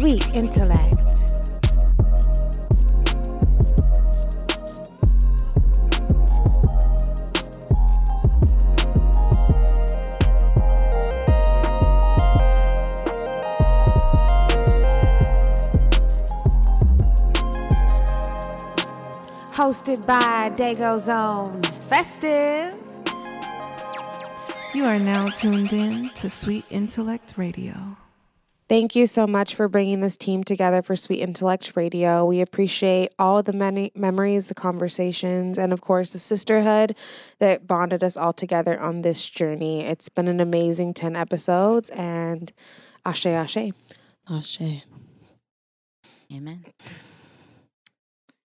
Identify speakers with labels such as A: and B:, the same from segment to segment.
A: Sweet Intellect. Hosted by Dago's Own Festive.
B: You are now tuned in to Sweet Intellect Radio.
A: Thank you so much for bringing this team together for Sweet Intellect Radio. We appreciate all the many memories, the conversations, and of course, the sisterhood that bonded us all together on this journey. It's been an amazing 10 episodes, and ashe, ashe.
C: Ashe.
D: Amen.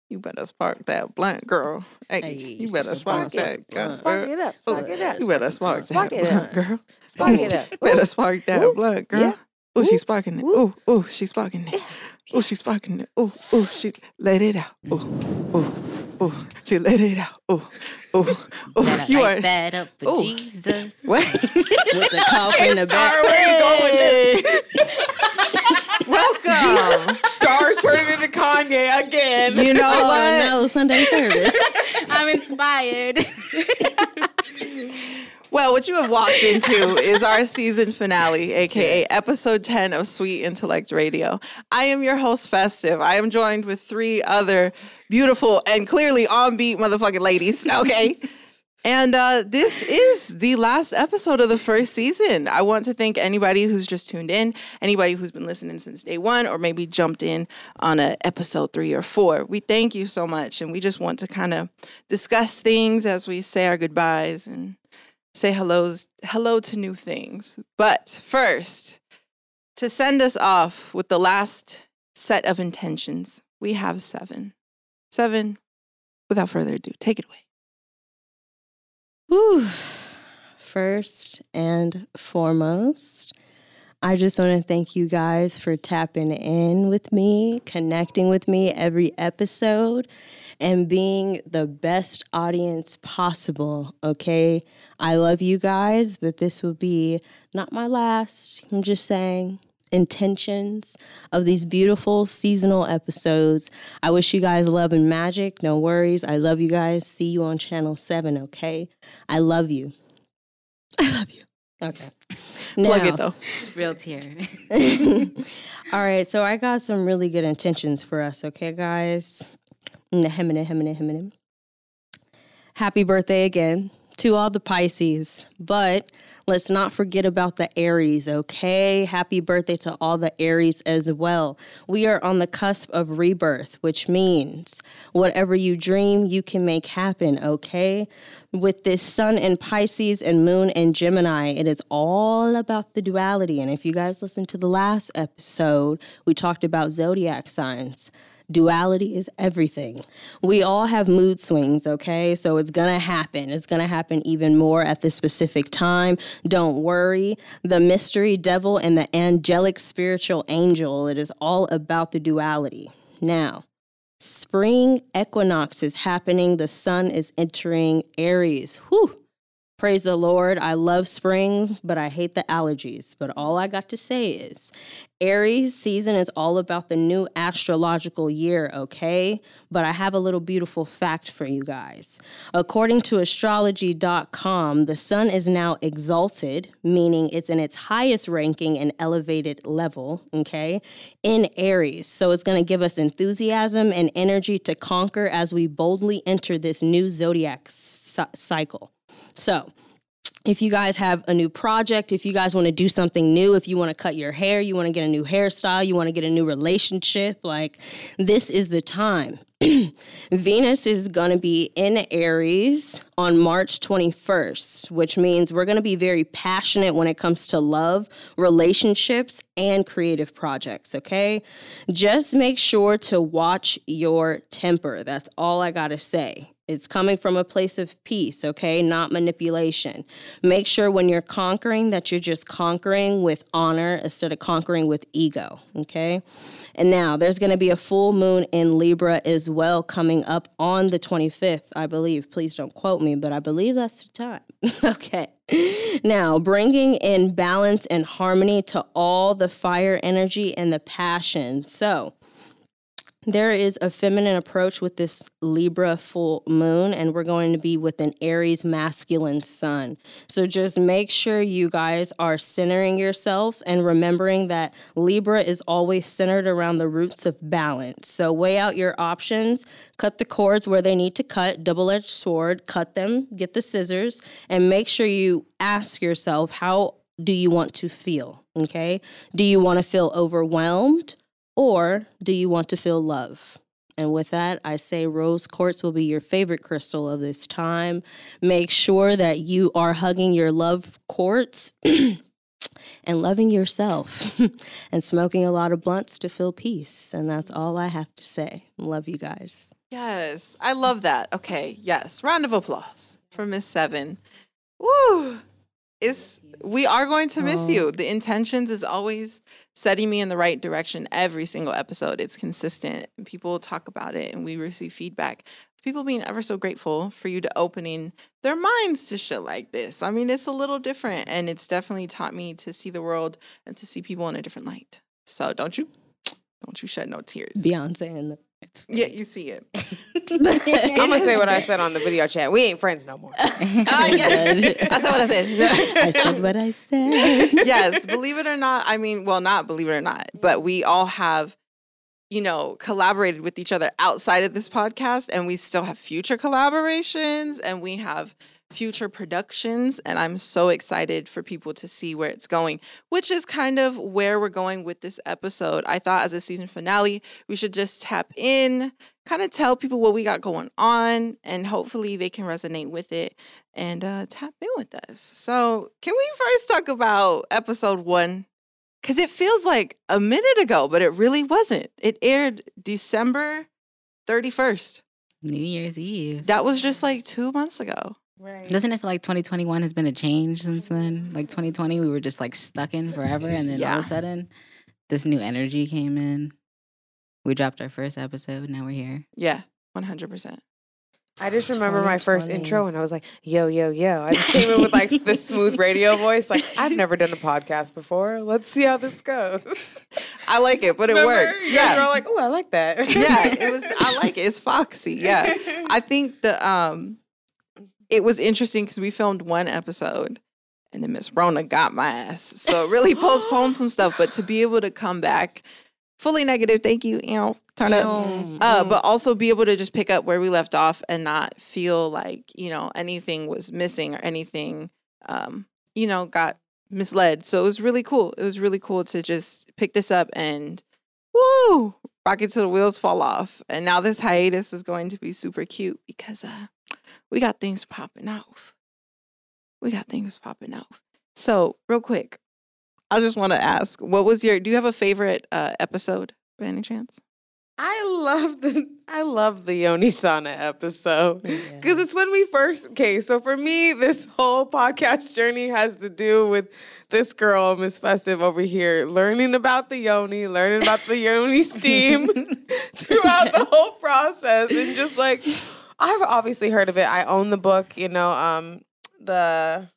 E: You better spark that blunt, girl. Hey,
C: Hey,
E: you better spark
C: spark
E: that.
C: it.
E: gun,
A: Spark
E: girl.
A: it up, spark
E: Ooh,
A: it up.
E: You better spark,
A: Spark
E: that
A: it
E: blunt,
A: up.
E: girl.
A: Spark it up.
E: You better spark that
A: Ooh.
E: blunt, girl.
A: Yeah.
E: Oh,
A: Ooh.
E: she's sparking it.
A: Ooh.
E: Oh, oh, she's sparking it. Oh, she's sparking it. Oh, oh, she let it out. Oh, oh, oh, she let it out. Oh, oh, oh, you are.
D: that up for
E: Ooh.
D: Jesus.
E: What?
C: With the cough in the back.
E: Hey. Welcome.
B: Stars turning into Kanye again.
E: You know
C: Oh
E: what?
C: no, Sunday service.
D: I'm inspired.
E: Well, what you have walked into is our season finale, aka episode 10 of Sweet Intellect Radio. I am your host, Festive. I am joined with three other beautiful and clearly on beat motherfucking ladies, okay? and uh, this is the last episode of the first season. I want to thank anybody who's just tuned in, anybody who's been listening since day one, or maybe jumped in on a episode three or four. We thank you so much, and we just want to kind of discuss things as we say our goodbyes and say hellos hello to new things. But first, to send us off with the last set of intentions, we have seven. Seven, without further ado, take it away.
C: Whew. First and foremost, I just want to thank you guys for tapping in with me, connecting with me every episode, and being the best audience possible. Okay. I love you guys, but this will be not my last. I'm just saying intentions of these beautiful seasonal episodes. I wish you guys love and magic. No worries. I love you guys. See you on channel 7, okay? I love you. I love you. Okay.
E: Plug it though.
D: Real tear.
C: All right, so I got some really good intentions for us, okay, guys? Happy birthday again to all the Pisces, but let's not forget about the Aries, okay? Happy birthday to all the Aries as well. We are on the cusp of rebirth, which means whatever you dream, you can make happen, okay? With this sun in Pisces and moon in Gemini, it is all about the duality. And if you guys listened to the last episode, we talked about zodiac signs. Duality is everything. We all have mood swings, okay? So it's gonna happen. It's gonna happen even more at this specific time. Don't worry. The mystery devil and the angelic spiritual angel, it is all about the duality. Now, spring equinox is happening. The sun is entering Aries. Whew. Praise the Lord. I love springs, but I hate the allergies. But all I got to say is Aries season is all about the new astrological year, okay? But I have a little beautiful fact for you guys. According to astrology.com, the sun is now exalted, meaning it's in its highest ranking and elevated level, okay, in Aries. So it's going to give us enthusiasm and energy to conquer as we boldly enter this new zodiac cy- cycle. So, if you guys have a new project, if you guys want to do something new, if you want to cut your hair, you want to get a new hairstyle, you want to get a new relationship, like this is the time. Venus is going to be in Aries on March 21st, which means we're going to be very passionate when it comes to love, relationships, and creative projects, okay? Just make sure to watch your temper. That's all I got to say. It's coming from a place of peace, okay? Not manipulation. Make sure when you're conquering that you're just conquering with honor instead of conquering with ego, okay? And now there's going to be a full moon in Libra as well coming up on the 25th, I believe. Please don't quote me, but I believe that's the time. okay. Now, bringing in balance and harmony to all the fire energy and the passion. So, there is a feminine approach with this Libra full moon, and we're going to be with an Aries masculine sun. So just make sure you guys are centering yourself and remembering that Libra is always centered around the roots of balance. So weigh out your options, cut the cords where they need to cut, double edged sword, cut them, get the scissors, and make sure you ask yourself, how do you want to feel? Okay. Do you want to feel overwhelmed? Or do you want to feel love? And with that, I say rose quartz will be your favorite crystal of this time. Make sure that you are hugging your love quartz and loving yourself and smoking a lot of blunts to feel peace. And that's all I have to say. Love you guys.
E: Yes, I love that. Okay, yes. Round of applause for Miss Seven. Woo! It's we are going to miss
C: Oh.
E: you. The intentions is always setting me in the right direction every single episode. It's consistent. People talk about it and we receive feedback. People being ever so grateful for you to opening their minds to shit like this. I mean, it's a little different and it's definitely taught me to see the world and to see people in a different light. So don't you don't you shed no tears.
C: Beyonce and the.
E: Yeah, you see it.
A: I'm gonna say what I said on the video chat. We ain't friends no more.
E: Ah, yes. That's what I said.
C: I said what I said.
E: yes, believe it or not, I mean, well, not believe it or not, but we all have, you know, collaborated with each other outside of this podcast, and we still have future collaborations and we have future productions. And I'm so excited for people to see where it's going, which is kind of where we're going with this episode. I thought as a season finale, we should just tap in, kind of tell people what we got going on, and hopefully they can resonate with it and uh, tap in with us. So, can we first talk about episode one? Because it feels like a minute ago, but it really wasn't. It aired December 31st.
D: New Year's Eve.
E: That was just like two months ago.
A: Right.
D: Doesn't it feel like 2021 has been a change since then? Like 2020, we were just like stuck in forever, and then all of a sudden, this new energy came in. We dropped our first episode. Now we're here.
E: Yeah, 100%.
A: I just remember my first intro and I was like, yo, yo, yo. I just came in with like this smooth radio voice. Like, I've never done a podcast before. Let's see how this goes.
E: I like it, but it
A: Remember?
E: worked.
A: You guys were all like, oh, I like that.
E: yeah, it was, I like it. It's foxy. Yeah. I think the, um, it was interesting because we filmed one episode and then Miss Rona got my ass. So it really postponed some stuff, but to be able to come back fully negative, thank you, you know, turn up.
C: Mm.
E: Uh, but also be able to just pick up where we left off and not feel like, you know, anything was missing or anything, um, you know, got misled. So it was really cool. It was really cool to just pick this up and woo, rock it till the wheels fall off. And now this hiatus is going to be super cute because uh, we got things popping off. We got things popping off. So, real quick, I just want to ask, what was your? Do you have a favorite uh, episode by any chance?
A: I love the I love the Yoni Sana episode. Because it's when we first okay. So for me, this whole podcast journey has to do with this girl, Miss Festive over here, learning about the Yoni, learning about the Yoni steam throughout the whole process, and just like I've obviously heard of it. I own the book, you know, um, the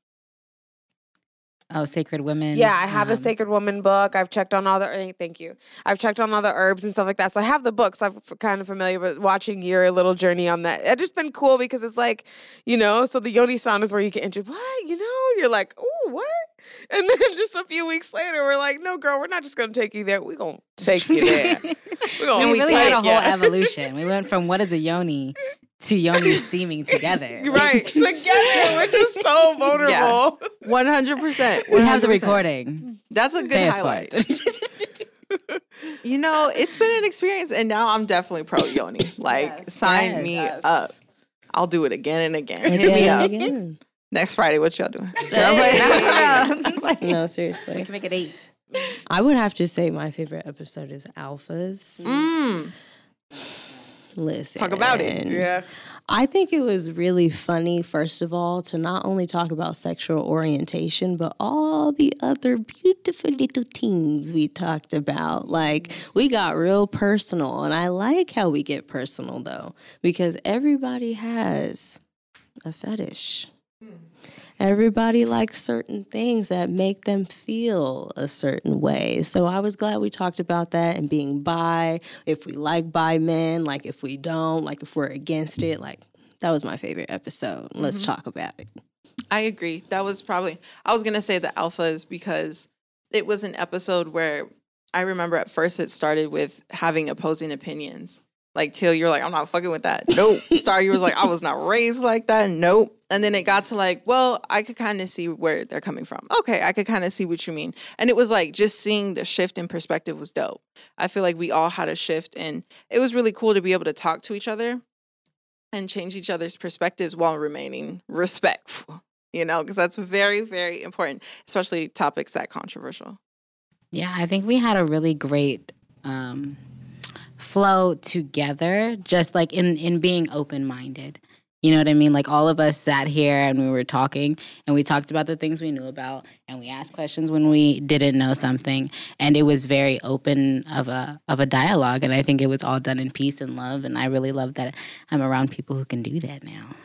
D: Oh, Sacred Women.
A: yeah, I have the
D: um,
A: Sacred Woman book. I've checked on all the eh, thank you. I've checked on all the herbs and stuff like that. So I have the books. I'm kind of familiar with watching your little journey on that. It's just been cool because it's like, you know, so the Yoni San is where you get into what, you know, you're like, oh, what? And then just a few weeks later, we're like, no, girl, we're not just gonna take you there. We're gonna take you there. We're gonna
D: And we really had a whole evolution. We went from what is a yoni to yoni steaming together.
A: right together, which is so vulnerable.
E: One hundred percent.
D: We have the recording.
E: That's a good
D: Pay
E: highlight. You know, it's been an experience, and now I'm definitely pro Yoni. Like, sign
D: yes,
E: me
A: yes.
E: up. I'll do it again and again. Hit me up
C: Again.
E: next Friday. What y'all doing?
C: No, seriously.
D: We can make it eight.
C: I would have to say my favorite episode is Alphas.
E: Mm,
C: Listen.
E: Talk about it.
A: Yeah.
C: I think it was really funny, first of all, to not only talk about sexual orientation, but all the other beautiful little things we talked about. Like, we got real personal. And I like how we get personal, though, because everybody has a fetish. Everybody likes certain things that make them feel a certain way. So I was glad we talked about that and being bi, if we like bi men, like if we don't, like if we're against it. Like that was my favorite episode. Let's mm-hmm. talk about it.
E: I agree. That was probably I was gonna say the alphas because it was an episode where I remember at first it started with having opposing opinions. Like till you're like, I'm not fucking with that. Nope. Star, you was like, I was not raised like that. Nope. And then it got to like, well, I could kind of see where they're coming from. Okay, I could kind of see what you mean. And it was like just seeing the shift in perspective was dope. I feel like we all had a shift and it was really cool to be able to talk to each other and change each other's perspectives while remaining respectful you know, because that's very, very important, especially topics that controversial.
D: Yeah, I think we had a really great um, flow together, just like in in being open minded. You know what I mean? Like all of us sat here and we were talking and we talked about the things we knew about and we asked questions when we didn't know something and it was very open of a of a dialogue and I think it was all done in peace and love and I really love that I'm around people who can do that now.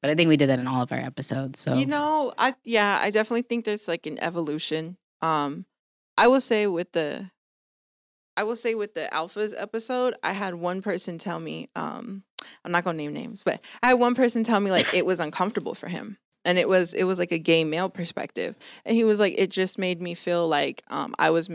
D: But I think we did that in all of our episodes. So
E: You know, I yeah, I definitely think there's like an evolution. Um, I will say with the, I will say with the alphas episode, I had one person tell me, um, I'm not gonna name names, but I had one person tell me like it was uncomfortable for him. And it was it was like a gay male perspective. And he was like, it just made me feel like um I was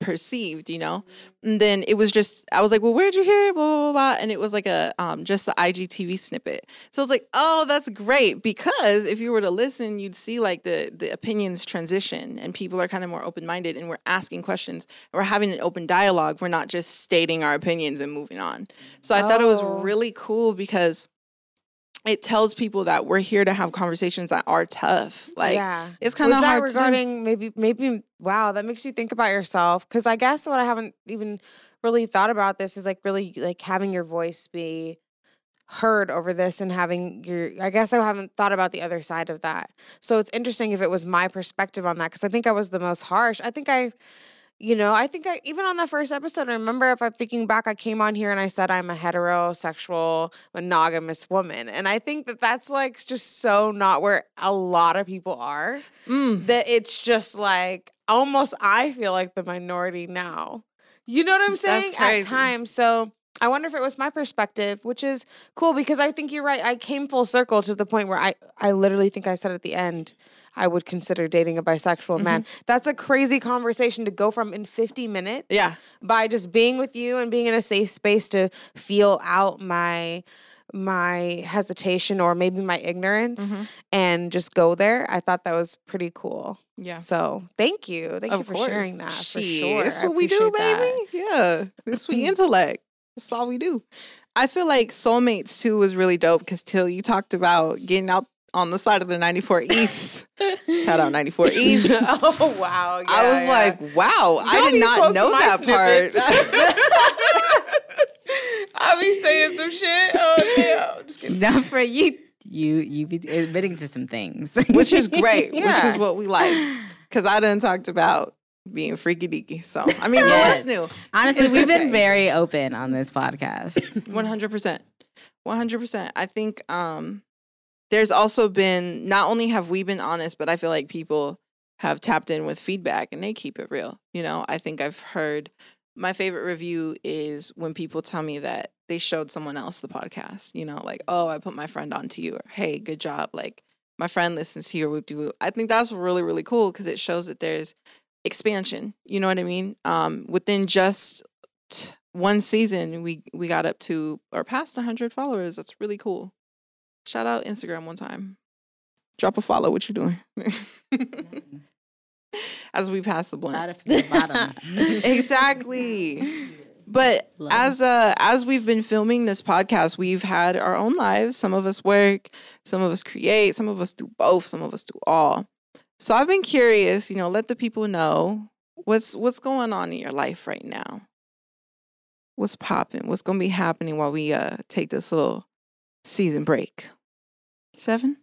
E: misperceived, you know? And then it was just I was like, Well, where'd you hear it? Blah blah blah. And it was like a um just the IGTV snippet. So I was like, oh, that's great. Because if you were to listen, you'd see like the the opinions transition and people are kind of more open-minded and we're asking questions. We're having an open dialogue. We're not just stating our opinions and moving on. So I thought it was
A: Oh.
E: really cool because it tells people that we're here to have conversations that are tough. Like
A: yeah.
E: it's kind of hard
A: regarding maybe maybe wow that makes you think about yourself because I guess what I haven't even really thought about this is like really like having your voice be heard over this and having your I guess I haven't thought about the other side of that. So it's interesting if it was my perspective on that because I think I was the most harsh. I think I you know, I think I even on the first episode, I remember if I'm thinking back, I came on here and I said I'm a heterosexual, monogamous woman. And I think that that's like just so not where a lot of people are
E: Mm.
A: that it's just like almost I feel like the minority now. You know what I'm saying? At times. So I wonder if it was my perspective, which is cool because I think you're right. I came full circle to the point where I, I literally think I said at the end, I would consider dating a bisexual man.
E: Mm-hmm.
A: That's a crazy conversation to go from in 50 minutes
E: Yeah.
A: by just being with you and being in a safe space to feel out my my hesitation or maybe my ignorance
E: Mhm.
A: and just go there. I thought that was pretty cool.
E: Yeah.
A: So thank you. Thank you for sharing that. For sure.
E: That's what we do,
A: appreciate that.
E: baby. Yeah. It's sweet intellect. That's all we do. I feel like Soulmates too was really dope because Till, you talked about getting out on the side of the 94 East. Shout out 94 East.
A: oh wow.
E: I was
A: yeah.
E: like, wow, I
A: Don't
E: did not know
A: my
E: that part.
A: I'll be saying some shit. Oh damn. Just kidding.
D: not for you. You you be admitting to some things,
E: which is great, which is what we like. Because I done talked about being freaky deaky. So, I mean,
D: Yes.
E: what's new?
D: Honestly,
E: It's
D: we've been very open on this podcast.
E: One hundred percent, one hundred percent. I think um, there's also been not only have we been honest, but I feel like people have tapped in with feedback and they keep it real. You know, I think I've heard my favorite review is when people tell me that they showed someone else the podcast. You know, like oh, I put my friend on to you, or hey, good job, like. My friend listens to your do. I think that's really, really cool because it shows that there's expansion. You know what I mean? Um, within just t- one season, we we got up to or past hundred followers. That's really cool. Shout out Instagram one time. Drop a follow. What you doing? As we pass the blunt.
D: Out the bottom.
E: exactly. But
D: Love.
E: as uh as we've been filming this podcast, we've had our own lives. Some of us work, some of us create, some of us do both, some of us do all. So I've been curious, you know, let the people know what's what's going on in your life right now. what's popping? What's gonna be happening while we uh take this little season break? Seven.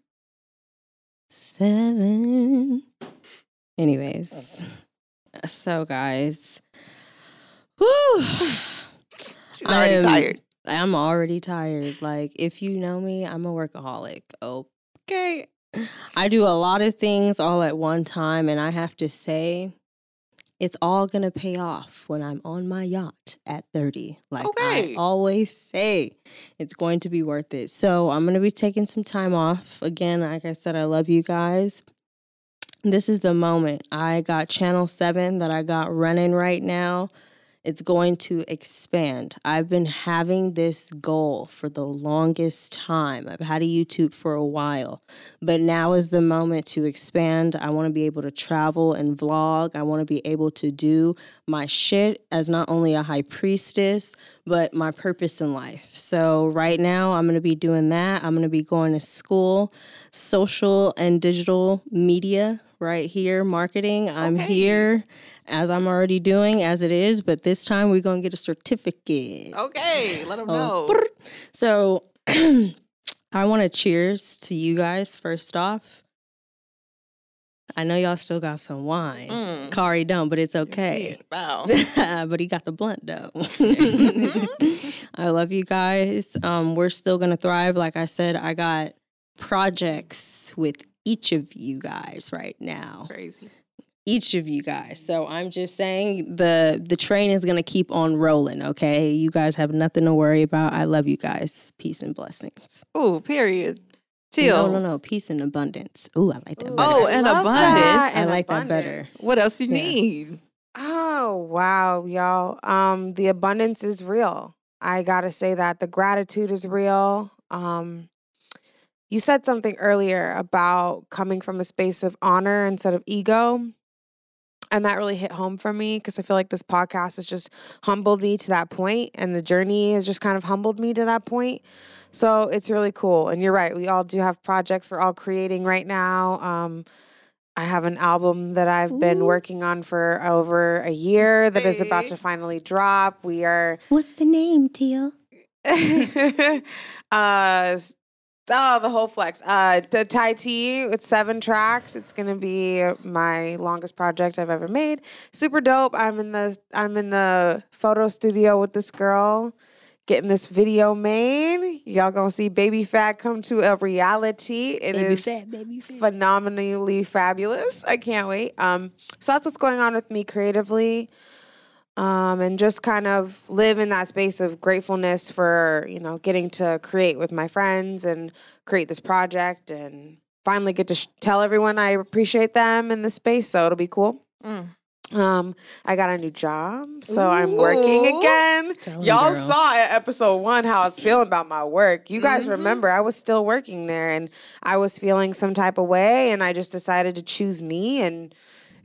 C: Seven. Anyways, so guys, whew,
E: She's already
C: I'm-
E: tired.
C: I'm already tired. Like, if you know me, I'm a workaholic. Okay. I do a lot of things all at one time, and I have to say, it's all gonna pay off when I'm on my yacht at 30. Like
E: Okay.
C: I always say, it's going to be worth it. So I'm gonna be taking some time off. Again, like I said, I love you guys. This is the moment. I got Channel 7 that I got running right now it's going to expand. I've been having this goal for the longest time. I've had a YouTube for a while, but now is the moment to expand. I want to be able to travel and vlog. I want to be able to do my shit as not only a high priestess, but my purpose in life. So, right now, I'm going to be doing that. I'm going to be going to school, social and digital media right here, marketing. I'm
E: Okay.
C: here as I'm already doing as it is, but this time we're gonna get a certificate.
E: Okay, let them
C: Oh,
E: know.
C: So I want to cheers to you guys first off. I know y'all still got some wine.
E: Mm.
C: Kari don't, but it's okay.
E: Wow.
C: but he got the blunt though. I love you guys. Um, we're still gonna thrive. Like I said, I got projects with each of you guys right now
E: Crazy.
C: each of you guys. So I'm just saying the the train is gonna keep on rolling. Okay, you guys have nothing to worry about. I love you guys. Peace and blessings.
E: Ooh, period. Teal.
C: No, no, no. Peace and abundance. Ooh, I like that.
A: Ooh,
C: better.
E: Oh, and abundance.
A: that,
C: I
A: and
C: like that better.
E: What else you
C: Yeah.
E: need?
A: Oh, wow, y'all. Um, the abundance is real. I gotta say that. The gratitude is real. Um, you said something earlier about coming from a space of honor instead of ego. And that really hit home for me because I feel like this podcast has just humbled me to that point, and the journey has just kind of humbled me to that point. So it's really cool. And you're right, we all do have projects we're all creating right now. Um, I have an album that I've been working on for over a year that is about to finally drop. We are
C: What's the name, Teal?
A: uh oh the whole flex. Uh the Tai T it's seven tracks. It's gonna be my longest project I've ever made. Super dope. I'm in the I'm in the photo studio with this girl. Getting this video made. Y'all gonna see Baby Fat come to a reality. It is
C: baby fat.
A: phenomenally fabulous. I can't wait. Um, so that's what's going on with me creatively. Um, and just kind of live in that space of gratefulness for, you know, getting to create with my friends and create this project and finally get to sh- tell everyone I appreciate them in the space. So it'll be cool.
E: Mm.
A: Um, I got a new job, so I'm working again.
C: Tell 'em,
A: Y'all
C: girl.
A: saw at episode one how I was feeling about my work. You guys
E: Mhm.
A: remember I was still working there and I was feeling some type of way, and I just decided to choose me. And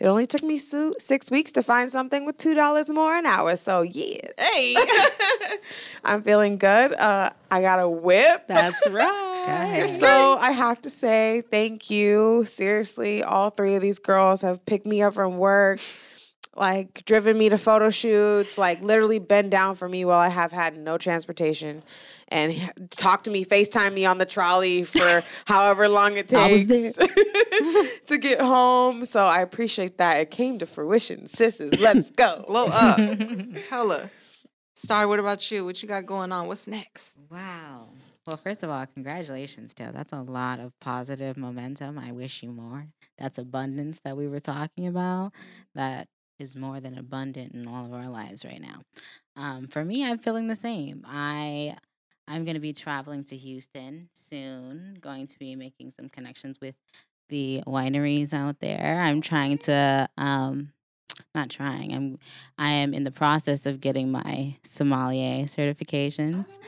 A: it only took me su- six weeks to find something with two dollars more an hour. So yeah,
E: Hey.
A: I'm feeling good. Uh, I got a whip.
C: That's right.
D: ahead.
A: So I have to say thank you. Seriously, all three of these girls have picked me up from work, like driven me to photo shoots, like literally been down for me while I have had no transportation. And talk to me, FaceTime me on the trolley for however long it
C: I was
A: takes to get home. So I appreciate that. It came to fruition. Sisters, let's go.
E: Blow up. Hella. Star, what about you? What you got going on? What's next?
D: Wow. Well, first of all, congratulations, Teal. That's a lot of positive momentum. I wish you more. That's abundance that we were talking about. That is more than abundant in all of our lives right now. Um, for me, I'm feeling the same. I I'm going to be traveling to Houston soon. Going to be making some connections with the wineries out there. I'm trying to um, not trying. I'm I am in the process of getting my sommelier certifications.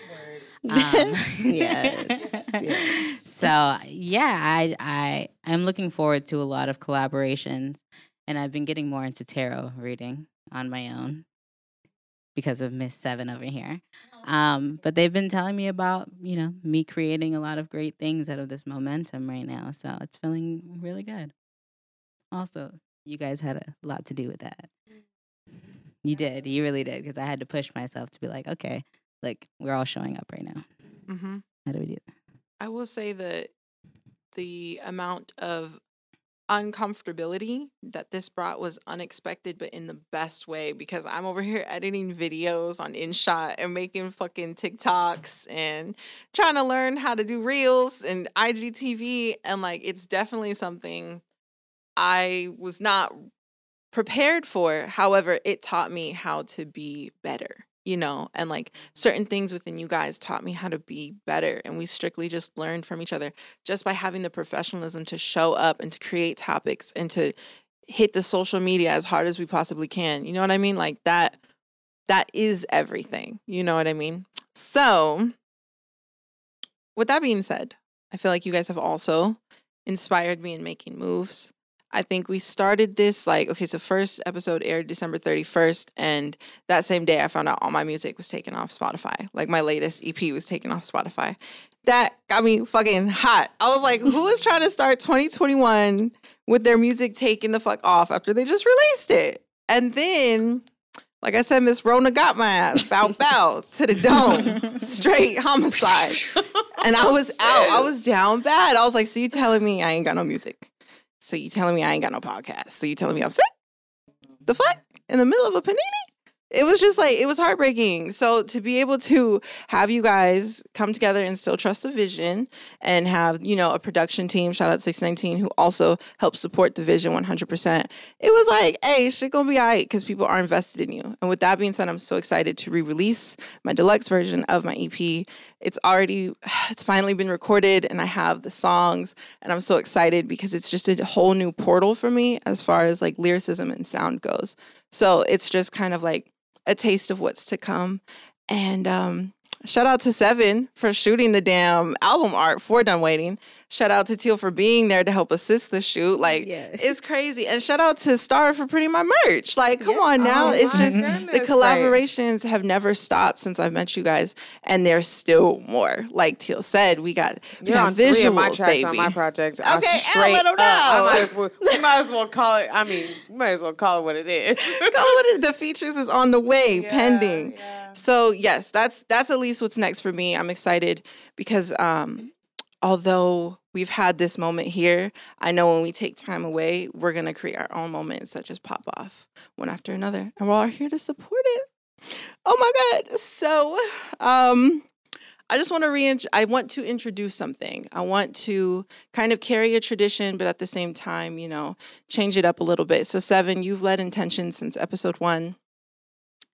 D: Um,
C: Yes, yes.
D: So yeah, I I I'm looking forward to a lot of collaborations, and I've been getting more into tarot reading on my own because of Miss Seven over here. Um, but they've been telling me about you know me creating a lot of great things out of this momentum right now, so it's feeling really good. Also, you guys had a lot to do with that. You did. You really did. Because I had to push myself to be like, okay, like we're all showing up right now.
E: Mm-hmm.
D: How do we do that?
E: I will say that the amount of uncomfortability that this brought was unexpected, but in the best way because I'm over here editing videos on InShot and making fucking TikToks and trying to learn how to do reels and IGTV. And like, it's definitely something I was not prepared for. However, it taught me how to be better, you know, and like certain things within you guys taught me how to be better. And we strictly just learned from each other just by having the professionalism to show up and to create topics and to hit the social media as hard as we possibly can. You know what I mean? Like that, that is everything. You know what I mean? So, with that being said, I feel like you guys have also inspired me in making moves. I think we started this like okay, so first episode aired December 31st, and that same day I found out all my music was taken off Spotify. Like my latest EP was taken off Spotify. That got me fucking hot. I was like, who is trying to start 2021 with their music taken the fuck off after they just released it? And then, like I said, Miss Rona got my ass. Bow bow to the dome. Straight homicide. And I was out. I was down bad. I was like, so you telling me I ain't got no music? So you telling me I ain't got no podcast? So you telling me I'm sick? The fuck? In the middle of a panini? It was just like it was heartbreaking. So to be able to have you guys come together and still trust the vision and have, you know, a production team, shout out 619, who also helps support the vision 100%. It was like, hey, shit gonna be all right because people are invested in you. And with that being said, I'm so excited to re-release my deluxe version of my EP. It's already, it's finally been recorded and I have the songs and I'm so excited because it's just a whole new portal for me as far as like lyricism and sound goes. So it's just kind of like a taste of what's to come. And um, shout out to Seven for shooting the damn album art for Done Waiting. Shout out to Teal for being there to help assist the shoot. Like,
A: Yes.
E: it's crazy. And shout out to Star for printing my merch. Like, come
A: Yeah.
E: on now.
A: Oh
E: it's just the
A: goodness,
E: collaborations have never stopped since I've met you guys. And there's still more. Like Teal said, we got, we
A: You're on
E: visuals,
A: three of my tracks
E: baby.
A: on my project.
E: Okay, Al,
A: straight
E: let 'em
A: up.
E: Know.
A: might as well, we might as well call it. I mean, we might as well call it what it is.
E: Call it what it- the features is on the way, pending.
A: Yeah.
E: So yes, that's that's at least what's next for me. I'm excited because um although we've had this moment here, I know when we take time away, we're gonna create our own moments such as pop off one after another. And we're all here to support it. Oh my god. So um I just want to re I want to introduce something. I want to kind of carry a tradition, but at the same time, you know, change it up a little bit. So, Seven, you've led intention since episode one.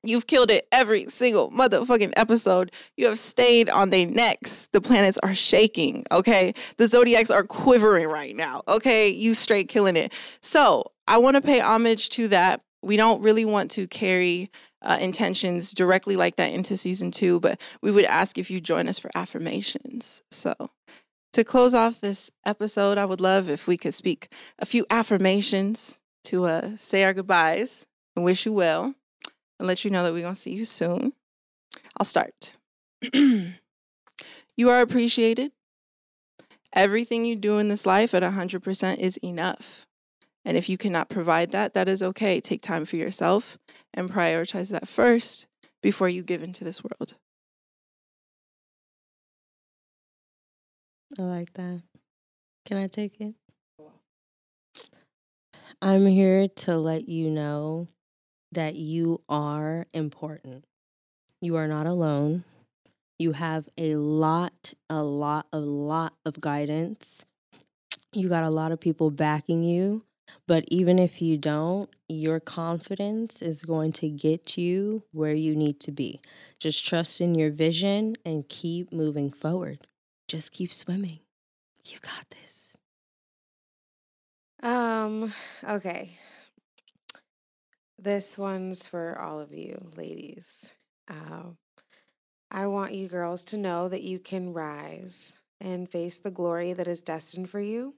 E: You've killed it every single motherfucking episode. You have stayed on their necks. The planets are shaking, okay? The zodiacs are quivering right now, okay? You straight killing it. So, I want to pay homage to that. We don't really want to carry uh, intentions directly like that into season two, but we would ask if you join us for affirmations. So, to close off this episode, I would love if we could speak a few affirmations to uh, say our goodbyes and wish you well and let you know that we're going to see you soon. I'll start. you are appreciated. Everything you do in this life at 100% is enough. And if you cannot provide that, that is okay. Take time for yourself and prioritize that first before you give into this world.
C: I like that. Can I take it? I'm here to let you know that you are important. You are not alone. You have a lot, a lot, a lot of guidance. You got a lot of people backing you. But even if you don't, your confidence is going to get you where you need to be. Just trust in your vision and keep moving forward. Just keep swimming. You got this.
A: Um, okay. This one's for all of you ladies. Um, I want you girls to know that you can rise and face the glory that is destined for you.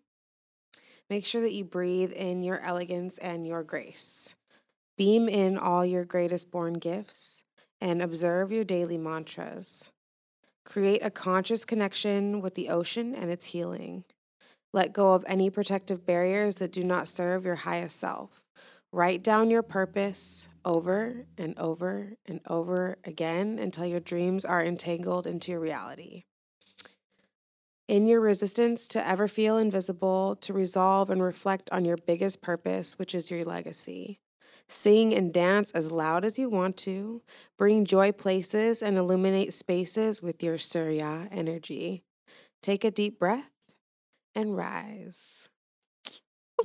A: Make sure that you breathe in your elegance and your grace. Beam in all your greatest born gifts and observe your daily mantras. Create a conscious connection with the ocean and its healing. Let go of any protective barriers that do not serve your highest self. Write down your purpose over and over and over again until your dreams are entangled into your reality. In your resistance to ever feel invisible, to resolve and reflect on your biggest purpose, which is your legacy. Sing and dance as loud as you want to. Bring joy places and illuminate spaces with your Surya energy. Take a deep breath and rise.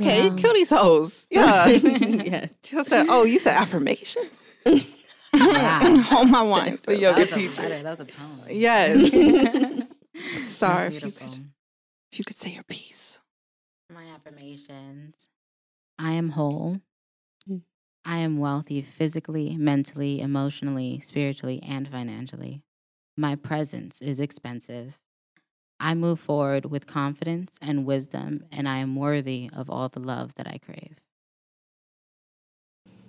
E: Okay,
C: Wow.
E: kill these hoes. Yeah.
C: yes.
E: She said, "Oh, you said affirmations."
D: Wow.
E: Hold my wine.
A: The yoga
D: That was a
A: teacher.
D: letter, That was a poem.
E: Yes, star. If you could, if you could say your piece.
D: My affirmations. I am whole.
C: Mm.
D: I am wealthy physically, mentally, emotionally, spiritually, and financially. My presence is expensive. I move forward with confidence and wisdom, and I am worthy of all the love that I crave.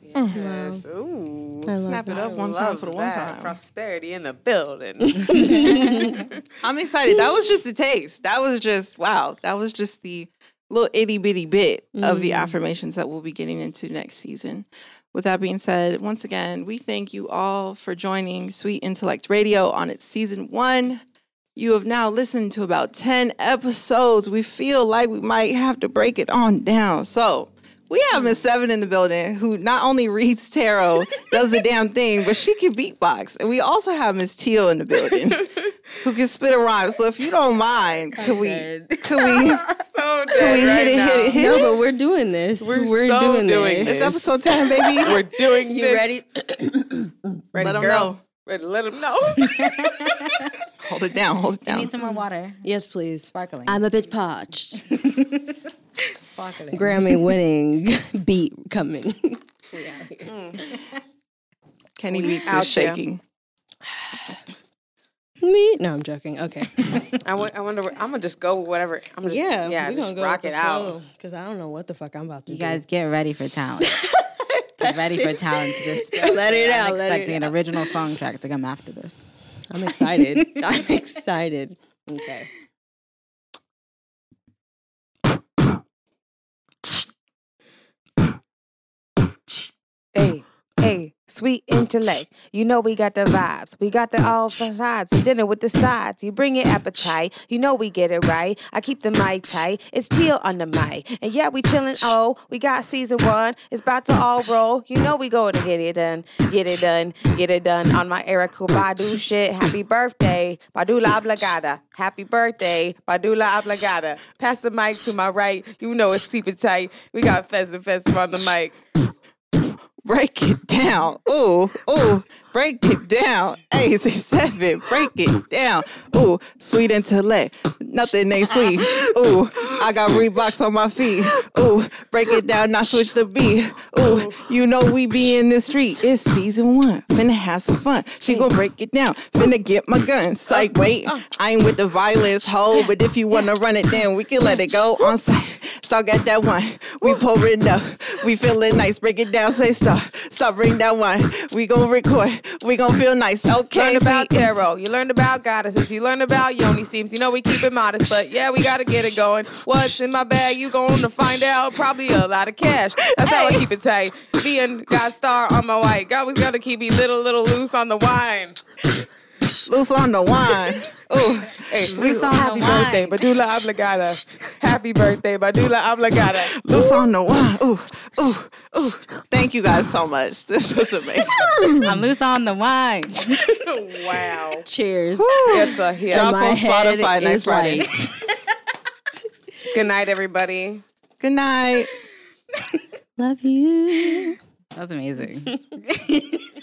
A: Yes. Ooh.
C: I love
E: Snap it
C: that.
E: up one time for the one time.
A: Prosperity in the building.
E: I'm excited. That was just a taste. That was just wow. That was just the little itty bitty bit of the
C: Mm.
E: affirmations that we'll be getting into next season. With that being said, once again, we thank you all for joining Sweet Intellect Radio on its season one. You have now listened to about 10 episodes. We feel like we might have to break it on down. So, we have Miss Seven in the building who not only reads tarot, does the damn thing, but she can beatbox. And we also have Miss Teal in the building who can spit a rhyme. So if you don't mind, could we
C: dead.
E: could we
A: so
E: could we hit it, hit it, hit
C: No,
E: it?
C: No, but we're doing this.
A: We're
C: We're,
A: so
C: doing,
A: doing
C: this.
E: It's episode 10, baby.
A: We're doing
C: You
A: this.
C: ready?
A: Ready,
E: Let them
A: girl?
E: know.
A: Ready to let them know.
E: Hold it down, hold it
D: I
E: down.
D: need some more water.
C: yes, please.
D: Sparkling.
C: I'm a bit parched.
D: Sparkling.
C: Grammy winning beat coming.
E: Kenny Beats is shaking.
C: Me? No, I'm joking. Okay.
A: I, wonder. Where, I'm gonna just go with whatever. I'm just
C: yeah,
A: yeah,
C: we
A: just
C: gonna go
A: rock it out.
C: because I don't know what the fuck I'm about to
D: You
C: do.
D: guys get ready for talent. get ready for talent to just
C: Let it
D: I'm
C: out, it
D: expecting an original song track to come after this.
C: I'm excited. I'm excited. Okay.
A: Hey, hey, sweet intellect. You know we got the vibes. We got the all facades. Dinner with the sides. You bring your appetite. You know we get it right. I keep the mic tight. It's teal on the mic. And yeah, we chillin'. Oh, we got season one. It's about to all roll. You know we go to get it done. Get it done. Get it done on my Erykah Badu shit. Happy birthday. Badula obligada. Happy birthday. Badula obligada. Pass the mic to my right. You know it's keep it tight. We got Festive Festive on the mic.
E: Break it down. Ooh, ooh, break it down. Eight, six, seven, break it down. Ooh, sweet intellect. Nothing ain't sweet. Ooh, I got Reeboks on my feet. Ooh, break it down, not switch the beat. Ooh, you know we be in the street. It's season one. Finna have some fun. She gon' break it down. Finna get my gun. Psych, wait. I ain't with the violence, hoe. But if you wanna run it, then we can let it go on site. Start at that one. We pour it up. We feeling nice. Break it down. Say stop. Stop. Bring that one. We gon' record. We gon' feel nice. Okay.
A: learned about tarot. You learned about goddesses. You learned about yoni steams. You know we keep it modest, but yeah, we gotta get it going. What's in my bag? You going to find out? Probably a lot of cash. That's how I keep it tight. Being God Star on my white. God was gonna keep me little, little loose on the wine.
E: Loose on the wine. Ooh.
A: Hey,
D: Loose on
A: happy
D: the
A: birthday,
D: wine.
A: Badula Obligada. Happy birthday, Badula Obligada.
E: Loose on the wine. Ooh. Ooh. Ooh. Thank you guys so much. This was amazing.
D: I'm loose on the wine.
A: wow.
C: Cheers.
A: It's a hit.
E: Drops on Spotify next
C: is
E: Friday.
A: Good night, everybody.
E: Good night.
C: Love you.
D: That was amazing.